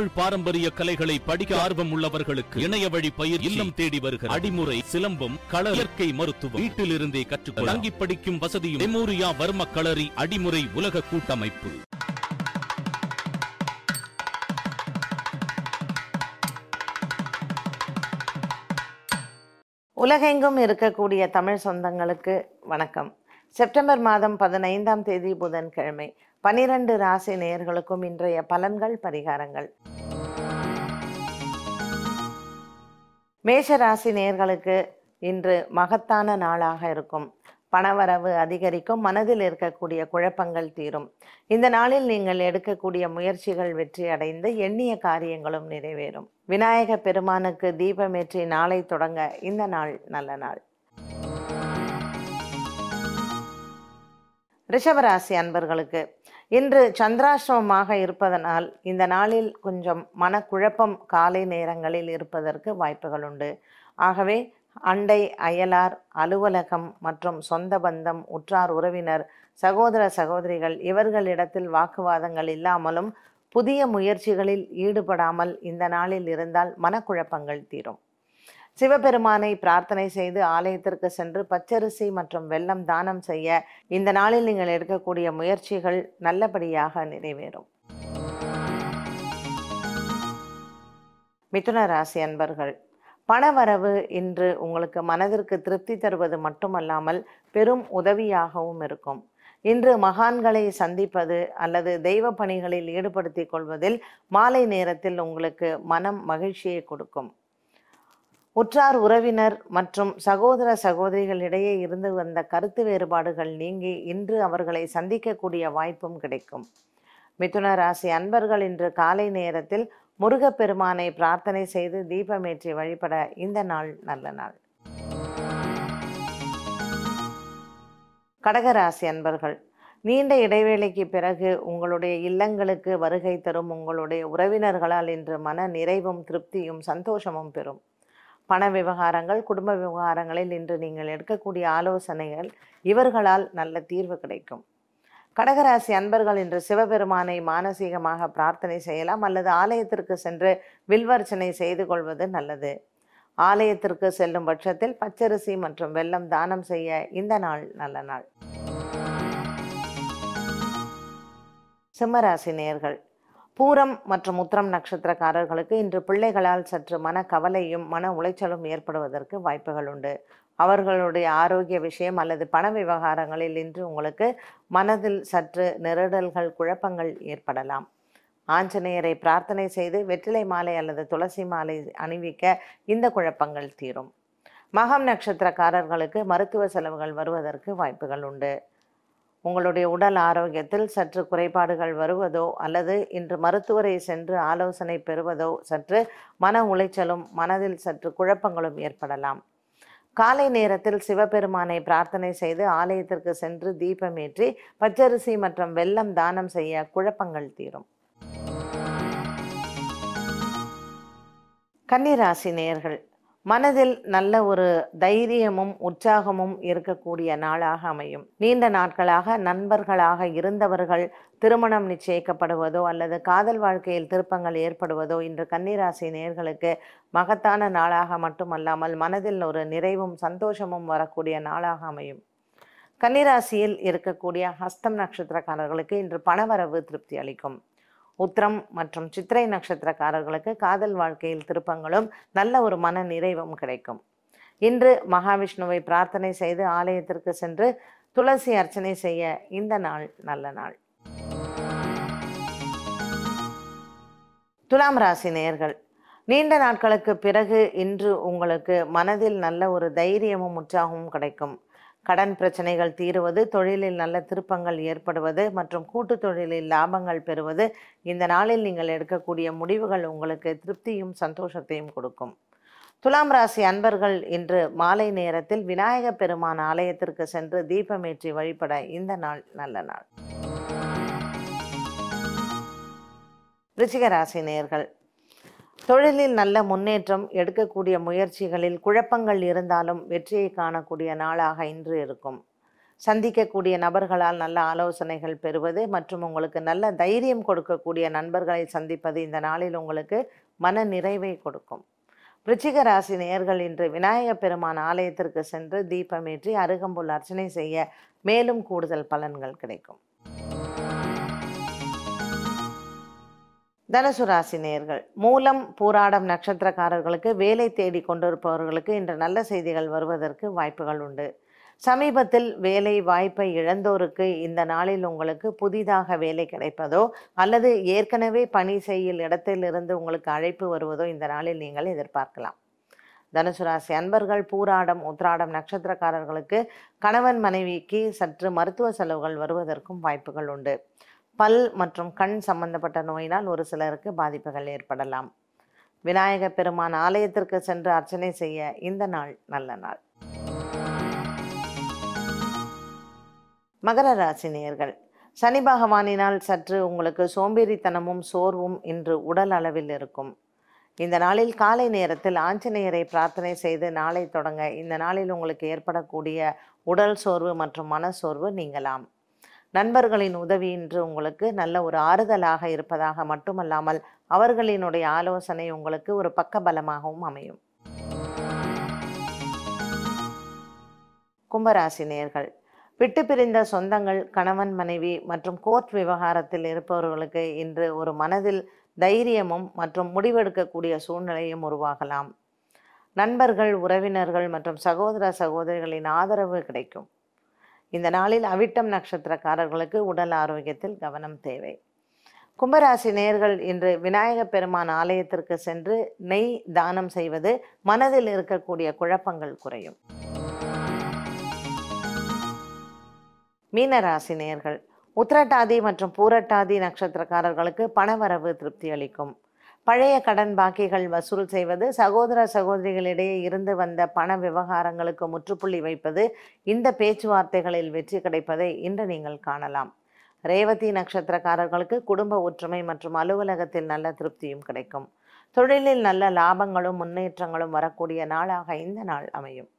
தமிழ் பாரம்பரிய கலைகளை படிக்க ஆர்வம் உள்ளவர்களுக்கு இணைய வழி பயிர் இல்லம் தேடி வருகிற அடிமுறை சிலம்பம் கள இயற்கை மருத்துவம். வீட்டிலிருந்தே கற்றுக்கொள்ள. தங்கி படிக்கும் வசதியும் மெமோரியா வர்ம களரி அடிமுறை உலக கூட்டமைப்பு. உலகெங்கும் இருக்கக்கூடிய தமிழ் சொந்தங்களுக்கு வணக்கம். செப்டம்பர் மாதம் பதினைந்தாம் தேதி புதன்கிழமை பனிரெண்டு ராசி நேயர்களுக்கும் இன்றைய பலன்கள் பரிகாரங்கள். மேஷராசி நேர்களுக்கு இன்று மகத்தான நாளாக இருக்கும். பணவரவு அதிகரிக்கும். மனதில் இருக்கக்கூடிய குழப்பங்கள் தீரும். இந்த நாளில் நீங்கள் எடுக்கக்கூடிய முயற்சிகள் வெற்றி அடைந்து எண்ணிய காரியங்களும் நிறைவேறும். விநாயக பெருமானுக்கு தீபமேற்றி நாளை தொடங்க இந்த நாள் நல்ல நாள். ரிஷபராசி அன்பர்களுக்கு இன்று சந்திராசிரமமாக இருப்பதனால் இந்த நாளில் கொஞ்சம் மனக்குழப்பம் காலை நேரங்களில் இருப்பதற்கு வாய்ப்புகள் உண்டு. ஆகவே அண்டை அயலார் அலுவலகம் மற்றும் சொந்த பந்தம் உற்றார் உறவினர் சகோதர சகோதரிகள் இவர்களிடத்தில் வாக்குவாதங்கள் இல்லாமலும் புதிய முயற்சிகளில் ஈடுபடாமல் இந்த நாளில் இருந்தால் மனக்குழப்பங்கள் தீரும். சிவபெருமானை பிரார்த்தனை செய்து ஆலயத்திற்கு சென்று பச்சரிசி மற்றும் வெள்ளம் தானம் செய்ய இந்த நாளில் நீங்கள் எடுக்கக்கூடிய முயற்சிகள் நல்லபடியாக நிறைவேறும். மிதுன ராசி அன்பர்கள் பணவரவு இன்று உங்களுக்கு மனதிற்கு திருப்தி தருவது மட்டுமல்லாமல் பெரும் உதவியாகவும் இருக்கும். இன்று மகான்களை சந்திப்பது அல்லது தெய்வ பணிகளில் ஈடுபடுத்திக் கொள்வதில் மாலை நேரத்தில் உங்களுக்கு மனம் மகிழ்ச்சியை கொடுக்கும். உற்றார் உறவினர் மற்றும் சகோதர சகோதரிகளிடையே இருந்து வந்த கருத்து வேறுபாடுகள் நீங்கி இன்று அவர்களை சந்திக்கக்கூடிய வாய்ப்பும் கிடைக்கும். மிதுன ராசி அன்பர்கள் இன்று காலை நேரத்தில் முருகப்பெருமானை பிரார்த்தனை செய்து தீபமேற்றி வழிபட இந்த நாள் நல்ல நாள். கடகராசி அன்பர்கள் நீண்ட இடைவேளைக்கு பிறகு உங்களுடைய இல்லங்களுக்கு வருகை தரும் உங்களுடைய உறவினர்களால் இன்று மன நிறைவும் திருப்தியும் சந்தோஷமும் பெறும். பண விவகாரங்கள் குடும்ப விவகாரங்களில் இன்று நீங்கள் எடுக்கக்கூடிய ஆலோசனைகள் இவர்களால் நல்ல தீர்வு கிடைக்கும். கடகராசி அன்பர்கள் இன்று சிவபெருமானை மானசீகமாக பிரார்த்தனை செய்யலாம் அல்லது ஆலயத்திற்கு சென்று வில்வர்ச்சனை செய்து கொள்வது நல்லது. ஆலயத்திற்கு செல்லும் பட்சத்தில் பச்சரிசி மற்றும் வெல்லம் தானம் செய்ய இந்த நாள் நல்ல நாள். சிம்மராசி நேர்கள் பூரம் மற்றும் உத்திரம் நட்சத்திரக்காரர்களுக்கு இன்று பிள்ளைகளால் சற்று மன கவலையும் மன உளைச்சலும் ஏற்படுவதற்கு வாய்ப்புகள் உண்டு. அவர்களுடைய ஆரோக்கிய விஷயம் அல்லது பண விவகாரங்களில் இன்று உங்களுக்கு மனதில் சற்று நெருடல்கள் குழப்பங்கள் ஏற்படலாம். ஆஞ்சநேயரை பிரார்த்தனை செய்து வெற்றிலை மாலை அல்லது துளசி மாலை அணிவிக்க இந்த குழப்பங்கள் தீரும். மகம் நட்சத்திரக்காரர்களுக்கு மருத்துவ செலவுகள் வருவதற்கு வாய்ப்புகள் உண்டு. உங்களுடைய உடல் ஆரோக்கியத்தில் சற்று குறைபாடுகள் வருவதோ அல்லது இன்று மருத்துவரை சென்று ஆலோசனை பெறுவதோ சற்று மன உளைச்சலும் மனதில் சற்று குழப்பங்களும் ஏற்படலாம். காலை நேரத்தில் சிவபெருமானை பிரார்த்தனை செய்து ஆலயத்திற்கு சென்று தீபமேற்றி பச்சரிசி மற்றும் வெல்லம் தானம் செய்ய குழப்பங்கள் தீரும். கன்னிராசி நேர்கள் மனதில் நல்ல ஒரு தைரியமும் உற்சாகமும் இருக்கக்கூடிய நாளாக அமையும். நீண்ட நாட்களாக நண்பர்களாக இருந்தவர்கள் திருமணம் நிச்சயிக்கப்படுவதோ அல்லது காதல் வாழ்க்கையில் திருப்பங்கள் ஏற்படுவதோ இன்று கன்னிராசி நேர்களுக்கு மகத்தான நாளாக மட்டுமல்லாமல் மனதில் ஒரு நிறைவும் சந்தோஷமும் வரக்கூடிய நாளாக அமையும். கன்னிராசியில் இருக்கக்கூடிய ஹஸ்தம் நட்சத்திரக்காரர்களுக்கு இன்று பணவரவு திருப்தி அளிக்கும். உத்திரம் மற்றும் சித்திரை நட்சத்திரக்காரர்களுக்கு காதல் வாழ்க்கையில் திருப்பங்களும் நல்ல ஒரு மன நிறைவும் கிடைக்கும். இன்று மகாவிஷ்ணுவை பிரார்த்தனை செய்து ஆலயத்திற்கு சென்று துளசி அர்ச்சனை செய்ய இந்த நாள் நல்ல நாள். துலாம் ராசி நேயர்கள் நீண்ட நாட்களுக்கு பிறகு இன்று உங்களுக்கு மனதில் நல்ல ஒரு தைரியமும் உற்சாகமும் கிடைக்கும். கடன் பிரச்சனைகள் தீருவது தொழிலில் நல்ல திருப்பங்கள் ஏற்படுவது மற்றும் கூட்டு தொழிலில் லாபங்கள் பெறுவது. இந்த நாளில் நீங்கள் எடுக்கக்கூடிய முடிவுகள் உங்களுக்கு திருப்தியும் சந்தோஷத்தையும் கொடுக்கும். துலாம் ராசி அன்பர்கள் இன்று மாலை நேரத்தில் விநாயக பெருமான் ஆலயத்திற்கு சென்று தீபமேற்றி வழிபட இந்த நாள் நல்ல நாள். ரிச்சிக ராசி நேயர்கள் தொழிலில் நல்ல முன்னேற்றம் எடுக்கக்கூடிய முயற்சிகளில் குழப்பங்கள் இருந்தாலும் வெற்றியை காணக்கூடிய நாளாக இன்று இருக்கும். சந்திக்கக்கூடிய நபர்களால் நல்ல ஆலோசனைகள் பெறுவது மற்றும் உங்களுக்கு நல்ல தைரியம் கொடுக்கக்கூடிய நண்பர்களை சந்திப்பது இந்த நாளில் உங்களுக்கு மன நிறைவை கொடுக்கும். விருச்சிக ராசி நேர்கள் இன்று விநாயக பெருமான் ஆலயத்திற்கு சென்று தீபமேற்றி அருகம்புல் அர்ச்சனை செய்ய மேலும் கூடுதல் பலன்கள் கிடைக்கும். தனுசு ராசி நேயர்கள் மூலம் பூராடம் நட்சத்திரக்காரர்களுக்கு வேலை தேடி கொண்டிருப்பவர்களுக்கு இன்று நல்ல செய்திகள் வருவதற்கு வாய்ப்புகள் உண்டு. சமீபத்தில் வேலை வாய்ப்பை இழந்தோருக்கு இந்த நாளில் உங்களுக்கு புதிதாக வேலை கிடைப்பதோ அல்லது ஏற்கனவே பணி செய்யும் இடத்திலிருந்து உங்களுக்கு அழைப்பு வருவதோ இந்த நாளில் நீங்கள் எதிர்பார்க்கலாம். தனுசு ராசி அன்பர்கள் பூராடம் உத்ராடம் நட்சத்திரக்காரர்களுக்கு கணவன் மனைவிக்கு சற்று மருத்துவ செலவுகள் வருவதற்கும் வாய்ப்புகள் உண்டு. பல் மற்றும் கண் சம்பந்தப்பட்ட நோயினால் ஒரு சிலருக்கு பாதிப்புகள் ஏற்படலாம். விநாயக பெருமான் ஆலயத்திற்கு சென்று அர்ச்சனை செய்ய இந்த நாள் நல்ல நாள். மகர ராசி நேயர்கள் சனி பகவானினால் சற்று உங்களுக்கு சோம்பேறித்தனமும் சோர்வும் இன்று உடல் அளவில் இருக்கும். இந்த நாளில் காலை நேரத்தில் ஆஞ்சநேயரை பிரார்த்தனை செய்து நாளை தொடங்க இந்த நாளில் உங்களுக்கு ஏற்படக்கூடிய உடல் சோர்வு மற்றும் மன சோர்வு நீங்கலாம். நண்பர்களின் உதவி இன்று உங்களுக்கு நல்ல ஒரு ஆறுதலாக இருப்பதாக மட்டுமல்லாமல் அவர்களினுடைய ஆலோசனை உங்களுக்கு ஒரு பக்க பலமாகவும் அமையும். கும்பராசி நேர்கள் விட்டு பிரிந்த சொந்தங்கள் கணவன் மனைவி மற்றும் கோர்ட் விவகாரத்தில் இருப்பவர்களுக்கு இன்று ஒரு மனதில் தைரியமும் மற்றும் முடிவெடுக்கக்கூடிய சூழ்நிலையும் உருவாகலாம். நண்பர்கள் உறவினர்கள் மற்றும் சகோதர சகோதரிகளின் ஆதரவு கிடைக்கும். இந்த நாளில் அவிட்டம் நட்சத்திரக்காரர்களுக்கு உடல் ஆரோக்கியத்தில் கவனம் தேவை. கும்பராசி நேர்கள் இன்று விநாயக பெருமான் ஆலயத்திற்கு சென்று நெய் தானம் செய்வது மனதில் இருக்கக்கூடிய குழப்பங்கள் குறையும். மீனராசி நேர்கள் உத்திரட்டாதி மற்றும் பூரட்டாதி நட்சத்திரக்காரர்களுக்கு பணவரவு திருப்தி அளிக்கும். பழைய கடன் பாக்கிகள் வசூல் செய்வது சகோதர சகோதரிகளிடையே இருந்து வந்த பண விவகாரங்களுக்கு முற்றுப்புள்ளி வைப்பது இந்த பேச்சுவார்த்தைகளில் வெற்றி கிடைப்பதை இன்று நீங்கள் காணலாம். ரேவதி நட்சத்திரக்காரர்களுக்கு குடும்ப ஒற்றுமை மற்றும் அலுவலகத்தில் நல்ல திருப்தியும் கிடைக்கும். தொழிலில் நல்ல லாபங்களும் முன்னேற்றங்களும் வரக்கூடிய நாளாக இந்த நாள் அமையும்.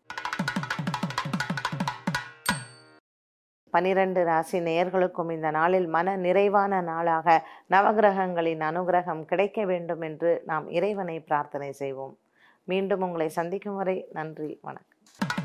பனிரெண்டு ராசி நேயர்களுக்கும் இந்த நாளில் மன நிறைவான நாளாக நவகிரகங்களின் அனுகிரகம் கிடைக்க வேண்டும் என்று நாம் இறைவனை பிரார்த்தனை செய்வோம். மீண்டும் உங்களை சந்திக்கும் வரை நன்றி வணக்கம்.